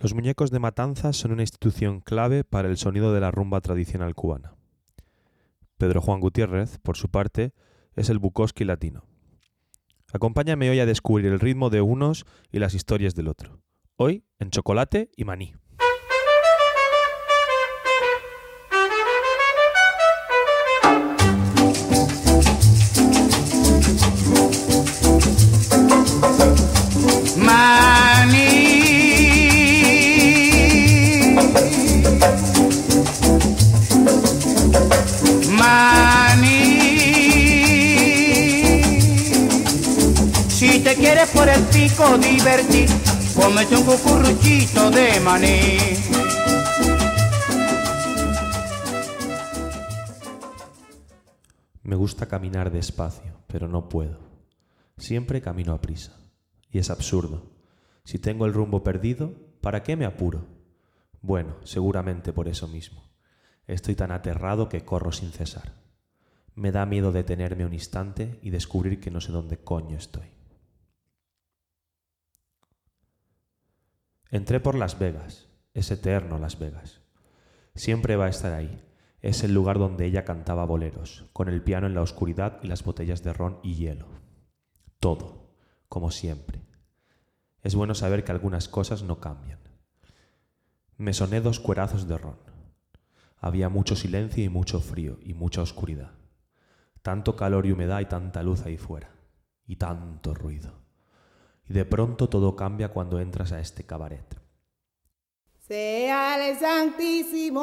Los muñecos de matanzas son una institución clave para el sonido de la rumba tradicional cubana. Pedro Juan Gutiérrez, por su parte, es el Bukowski latino. Acompáñame hoy a descubrir el ritmo de unos y las historias del otro. Hoy en chocolate y maní. Por el pico divertir, cómete un cucurruchito de maní. Me gusta caminar despacio, pero no puedo. Siempre camino a prisa. Y es absurdo. Si tengo el rumbo perdido, ¿para qué me apuro? Bueno, seguramente por eso mismo. Estoy tan aterrado que corro sin cesar. Me da miedo detenerme un instante y descubrir que no sé dónde coño estoy. Entré por Las Vegas, es eterno Las Vegas. Siempre va a estar ahí. Es el lugar donde ella cantaba boleros, con el piano en la oscuridad y las botellas de ron y hielo. Todo, como siempre. Es bueno saber que algunas cosas no cambian. Me soné dos cuerazos de ron. Había mucho silencio y mucho frío y mucha oscuridad. Tanto calor y humedad y tanta luz ahí fuera. Y tanto ruido. Y de pronto todo cambia cuando entras a este cabaret. Sea el Santísimo.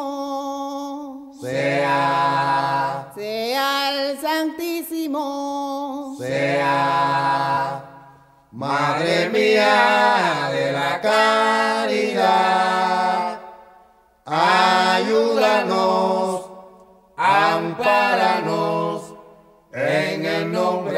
Sea. Sea el Santísimo. Sea. Madre mía de la caridad. Ayúdanos. Ampáranos. En el nombre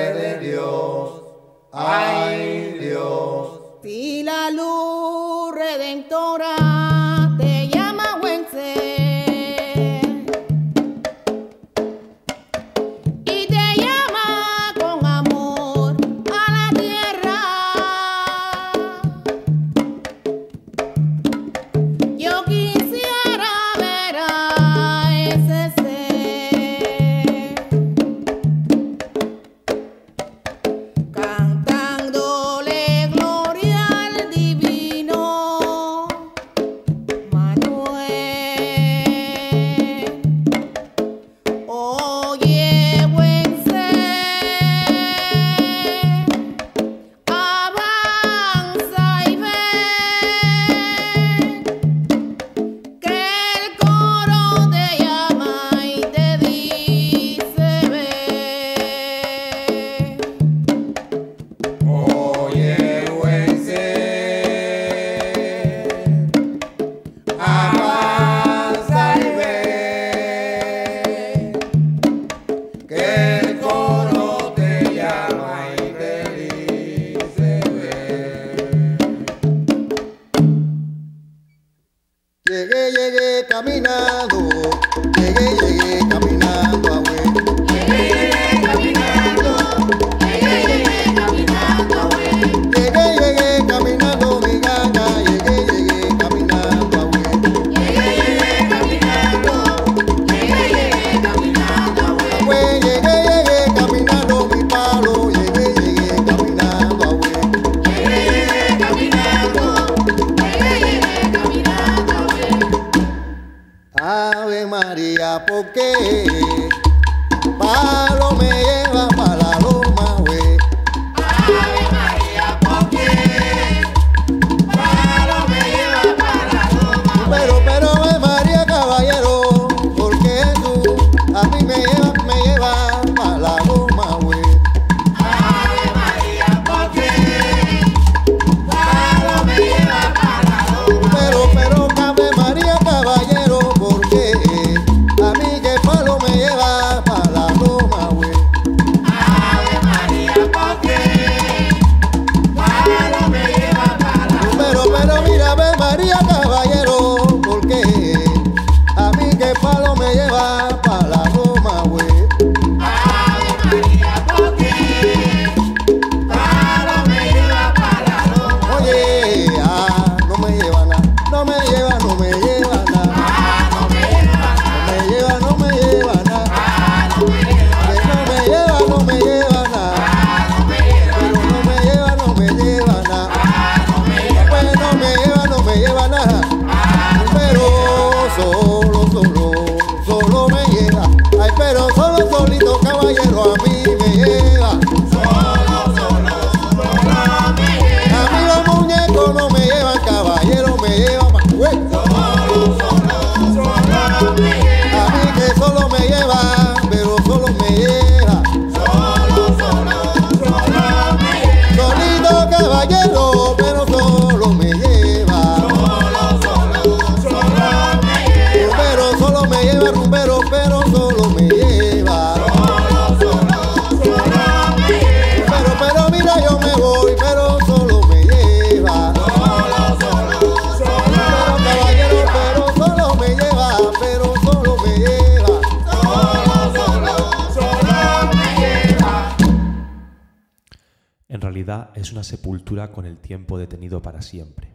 con el tiempo detenido para siempre.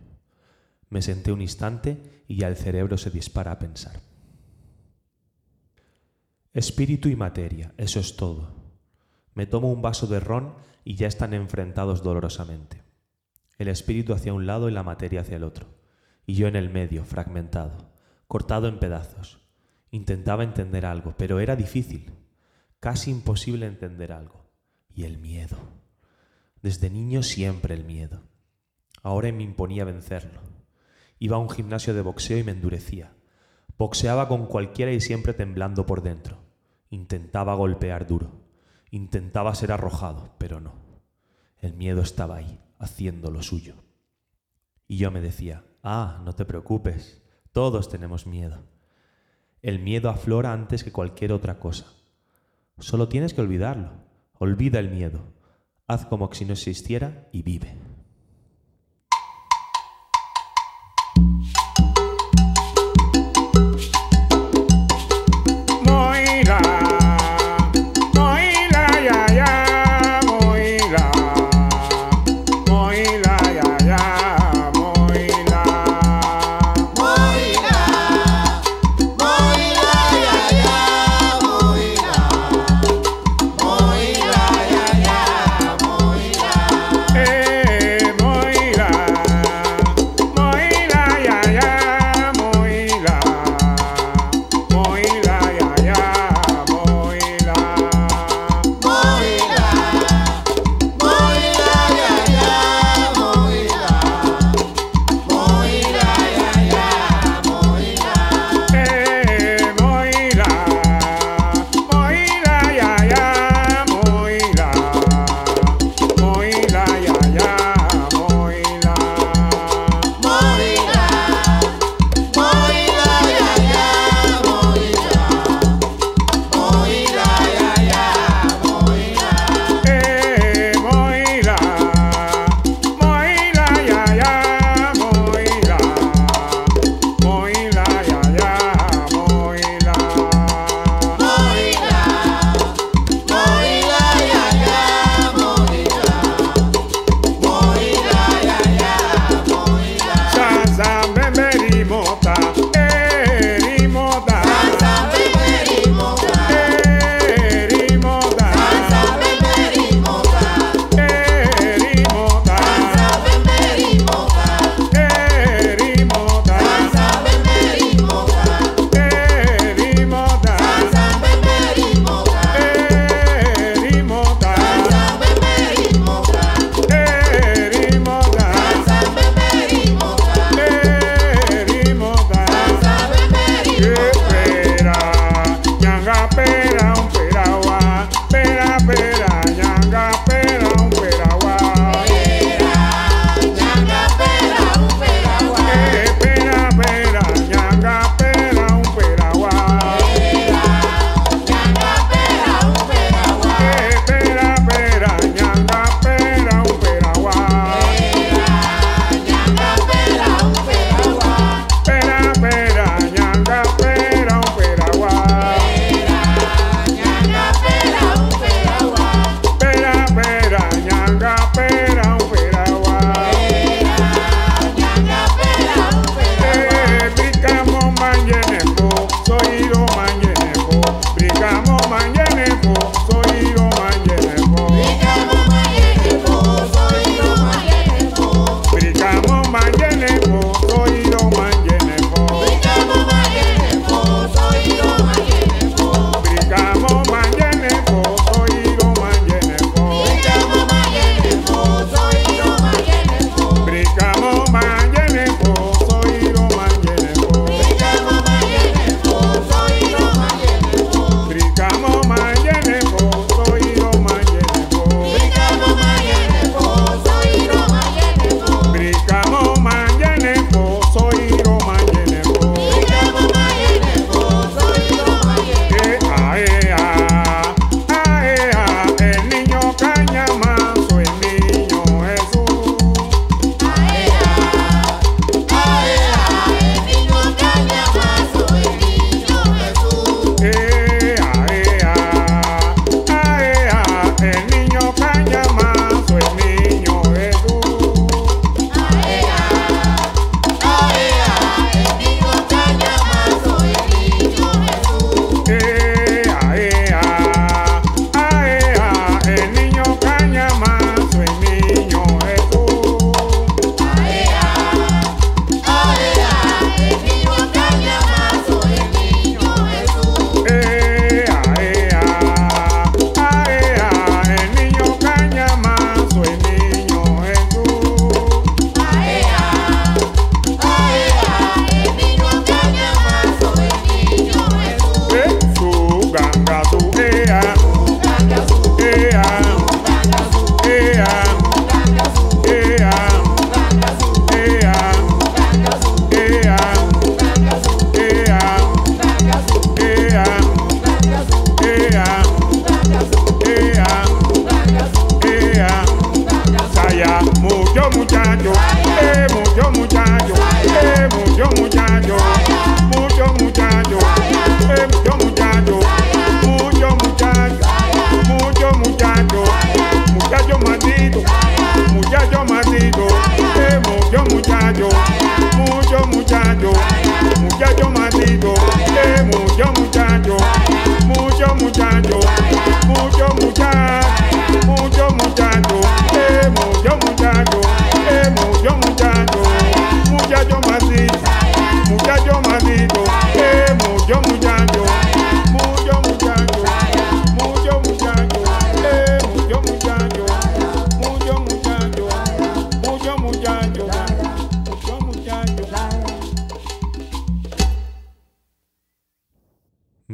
Me senté un instante y ya el cerebro se dispara a pensar. Espíritu y materia, eso es todo. Me tomo un vaso de ron y ya están enfrentados dolorosamente. El espíritu hacia un lado y la materia hacia el otro, y yo en el medio, fragmentado, cortado en pedazos. Intentaba entender algo, pero era difícil, casi imposible entender algo. Y el miedo. Desde niño siempre el miedo. Ahora me imponía vencerlo. Iba a un gimnasio de boxeo y me endurecía. Boxeaba con cualquiera y siempre temblando por dentro. Intentaba golpear duro. Intentaba ser arrojado, pero no. El miedo estaba ahí, haciendo lo suyo. Y yo me decía, ah, no te preocupes, todos tenemos miedo. El miedo aflora antes que cualquier otra cosa. Solo tienes que olvidarlo. Olvida el miedo. Haz como si no existiera y vive.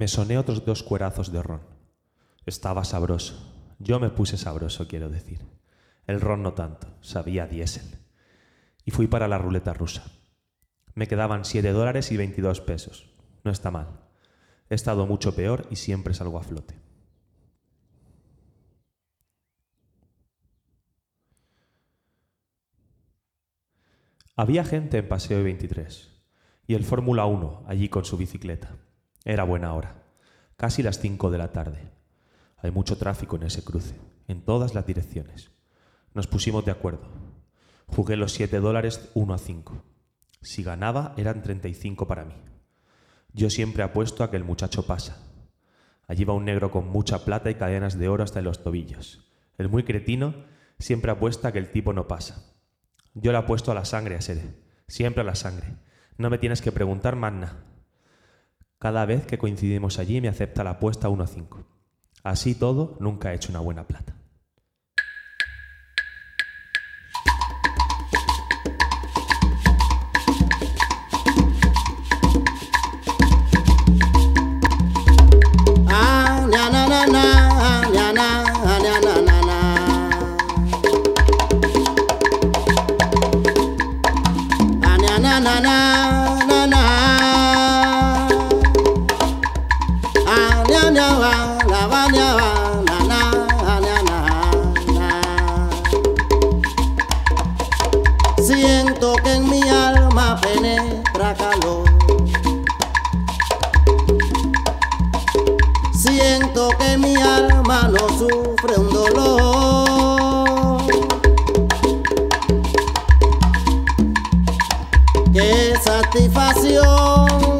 Me soné otros dos cuerazos de ron. Estaba sabroso. Yo me puse sabroso, quiero decir. El ron no tanto, sabía diésel. Y fui para la ruleta rusa. Me quedaban 7 dólares y 22 pesos. No está mal. He estado mucho peor y siempre salgo a flote. Había gente en Paseo 23 y el Fórmula 1 allí con su bicicleta. Era buena hora, casi las 5 de la tarde. Hay mucho tráfico en ese cruce, en todas las direcciones. Nos pusimos de acuerdo. Jugué los 7 dólares 1 a 5. Si ganaba eran 35 para mí. Yo siempre apuesto a que el muchacho pasa. Allí va un negro con mucha plata y cadenas de oro hasta en los tobillos. El muy cretino siempre apuesta a que el tipo no pasa. Yo le apuesto a la sangre, a Sere. Siempre a la sangre. No me tienes que preguntar nada. Cada vez que coincidimos allí me acepta la apuesta 1 a 5. Así todo, nunca he hecho una buena plata. Satisfacción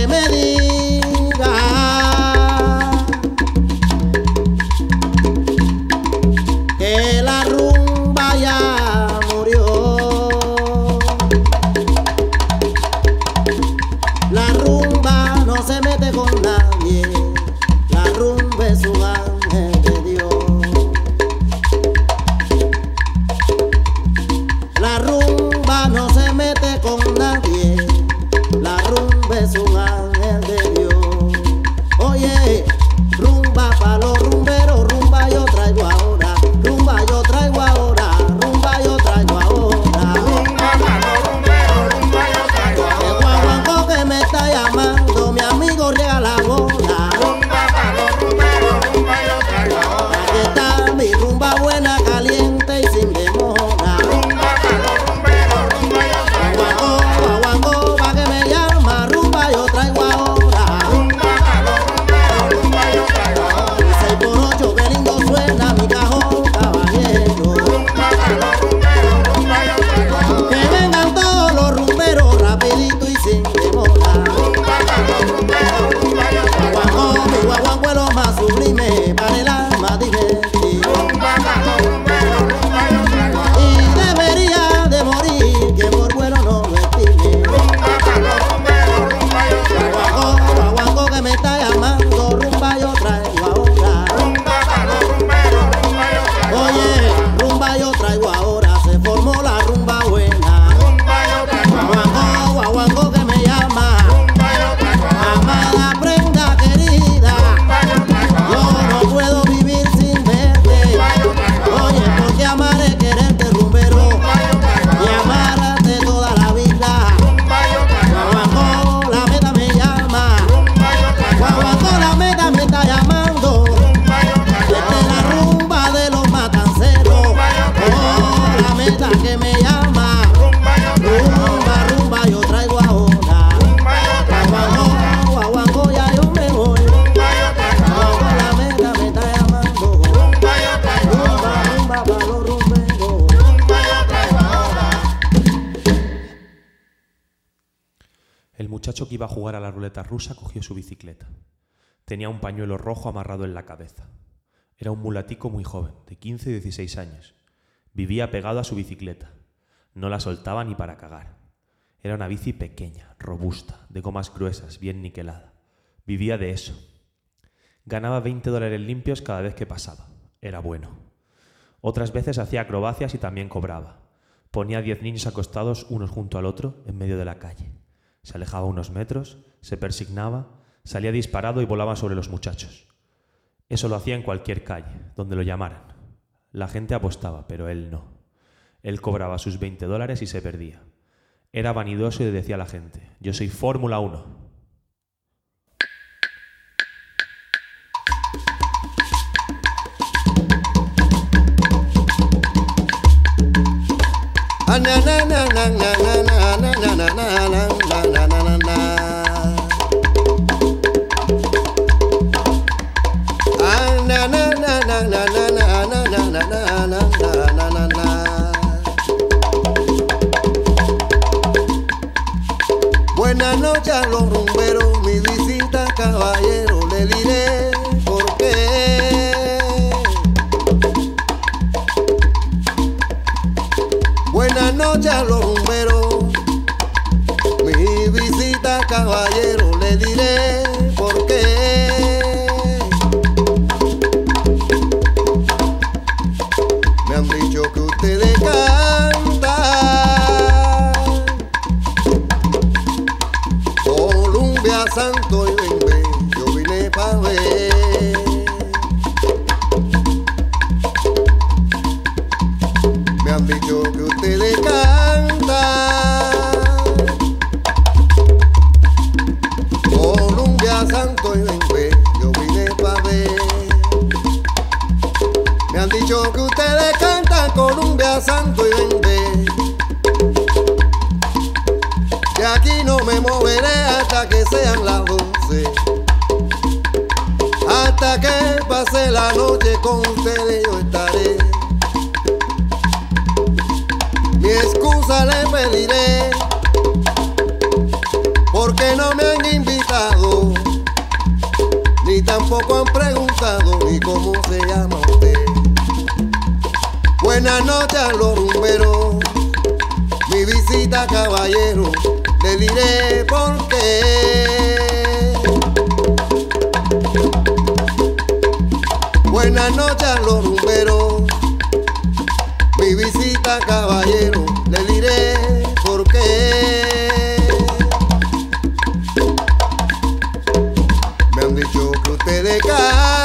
que me a la ruleta rusa, cogió su bicicleta. Tenía un pañuelo rojo amarrado en la cabeza. Era un mulatico muy joven, de 15 y 16 años. Vivía pegado a su bicicleta. No la soltaba ni para cagar. Era una bici pequeña, robusta, de gomas gruesas, bien niquelada. Vivía de eso. Ganaba 20 dólares limpios cada vez que pasaba. Era bueno. Otras veces hacía acrobacias y también cobraba. Ponía 10 niños acostados unos junto al otro en medio de la calle. Se alejaba unos metros, se persignaba, salía disparado y volaba sobre los muchachos. Eso lo hacía en cualquier calle, donde lo llamaran. La gente apostaba, pero él no. Él cobraba sus 20 dólares y se perdía. Era vanidoso y decía a la gente, yo soy Fórmula 1. my way. escuchan los rumberos. Mi visita, caballero, le diré por qué. Me han dicho que ustedes caen.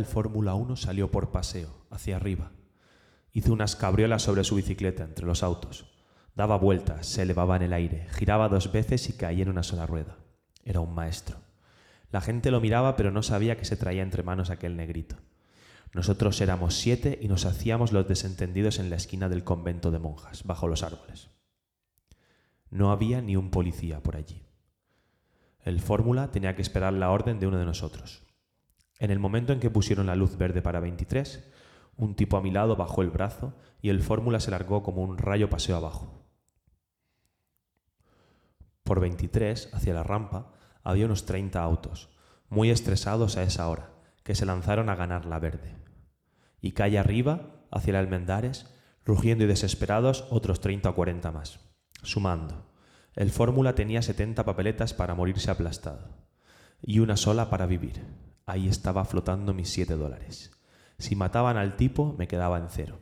El Fórmula 1 salió por paseo, hacia arriba. Hizo unas cabriolas sobre su bicicleta entre los autos. Daba vueltas, se elevaba en el aire, giraba dos veces y caía en una sola rueda. Era un maestro. La gente lo miraba pero no sabía que se traía entre manos aquel negrito. Nosotros éramos siete y nos hacíamos los desentendidos en la esquina del convento de monjas, bajo los árboles. No había ni un policía por allí. El fórmula tenía que esperar la orden de uno de nosotros. En el momento en que pusieron la luz verde para 23, un tipo a mi lado bajó el brazo y el fórmula se largó como un rayo paseo abajo. Por 23, hacia la rampa, había unos 30 autos, muy estresados a esa hora, que se lanzaron a ganar la verde. Y calle arriba, hacia el Almendares, rugiendo y desesperados, otros 30 o 40 más. Sumando, el fórmula tenía 70 papeletas para morirse aplastado y una sola para vivir. Ahí estaba flotando mis 7 dólares. Si mataban al tipo, me quedaba en cero.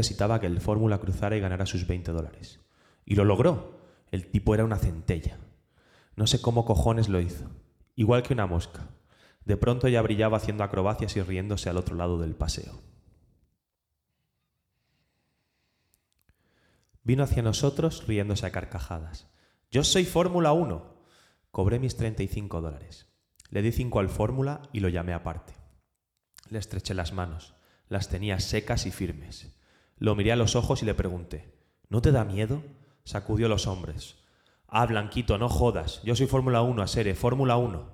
Necesitaba que el fórmula cruzara y ganara sus 20 dólares. Y lo logró. El tipo era una centella. No sé cómo cojones lo hizo. Igual que una mosca. De pronto ya brillaba haciendo acrobacias y riéndose al otro lado del paseo. Vino hacia nosotros riéndose a carcajadas. Yo soy Fórmula 1. Cobré mis 35 dólares. Le di 5 al Fórmula y lo llamé aparte. Le estreché las manos. Las tenía secas y firmes. Lo miré a los ojos y le pregunté, ¿no te da miedo? Sacudió los hombres. Ah, Blanquito, no jodas. Yo soy Fórmula 1, Asere, Fórmula 1.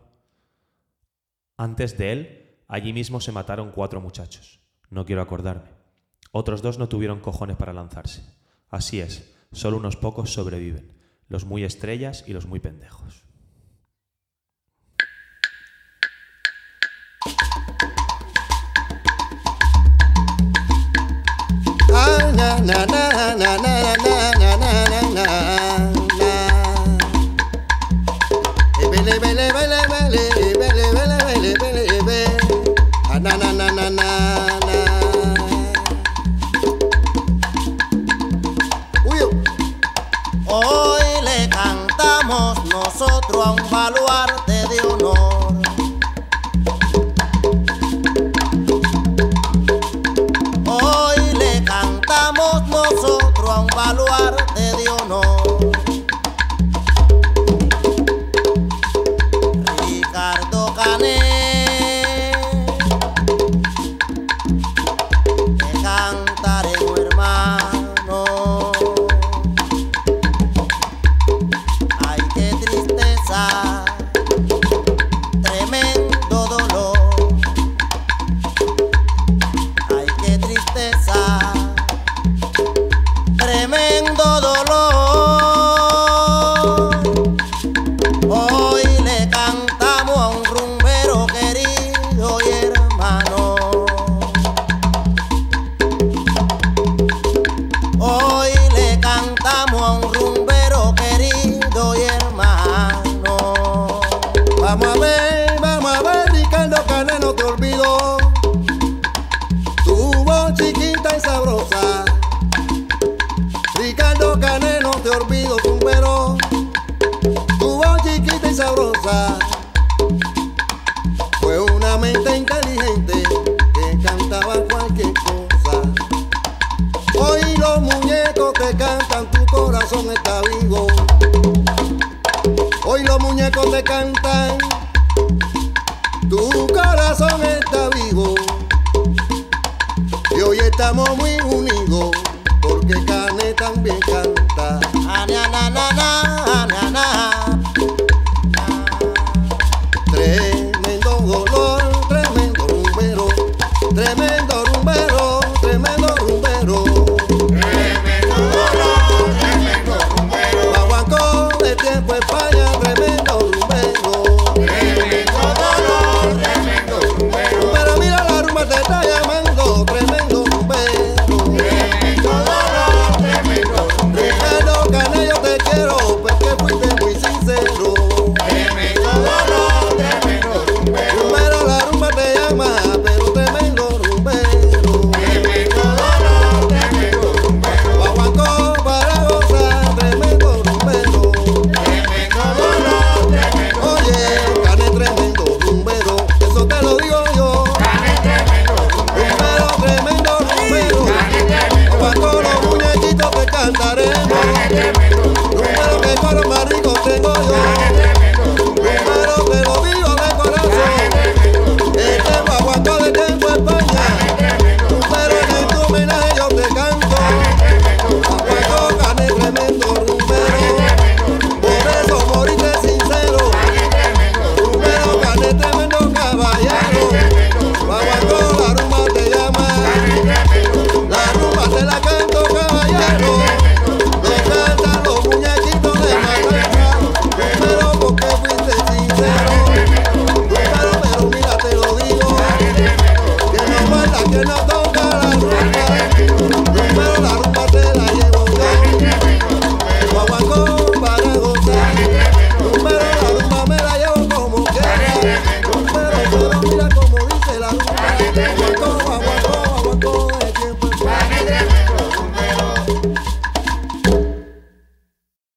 Antes de él, allí mismo se mataron cuatro muchachos. No quiero acordarme. Otros dos no tuvieron cojones para lanzarse. Así es, solo unos pocos sobreviven, los muy estrellas y los muy pendejos. Na, na, na, na, estamos muy unidos, porque Cane también canta. Ah, na, na, na, na, na, na.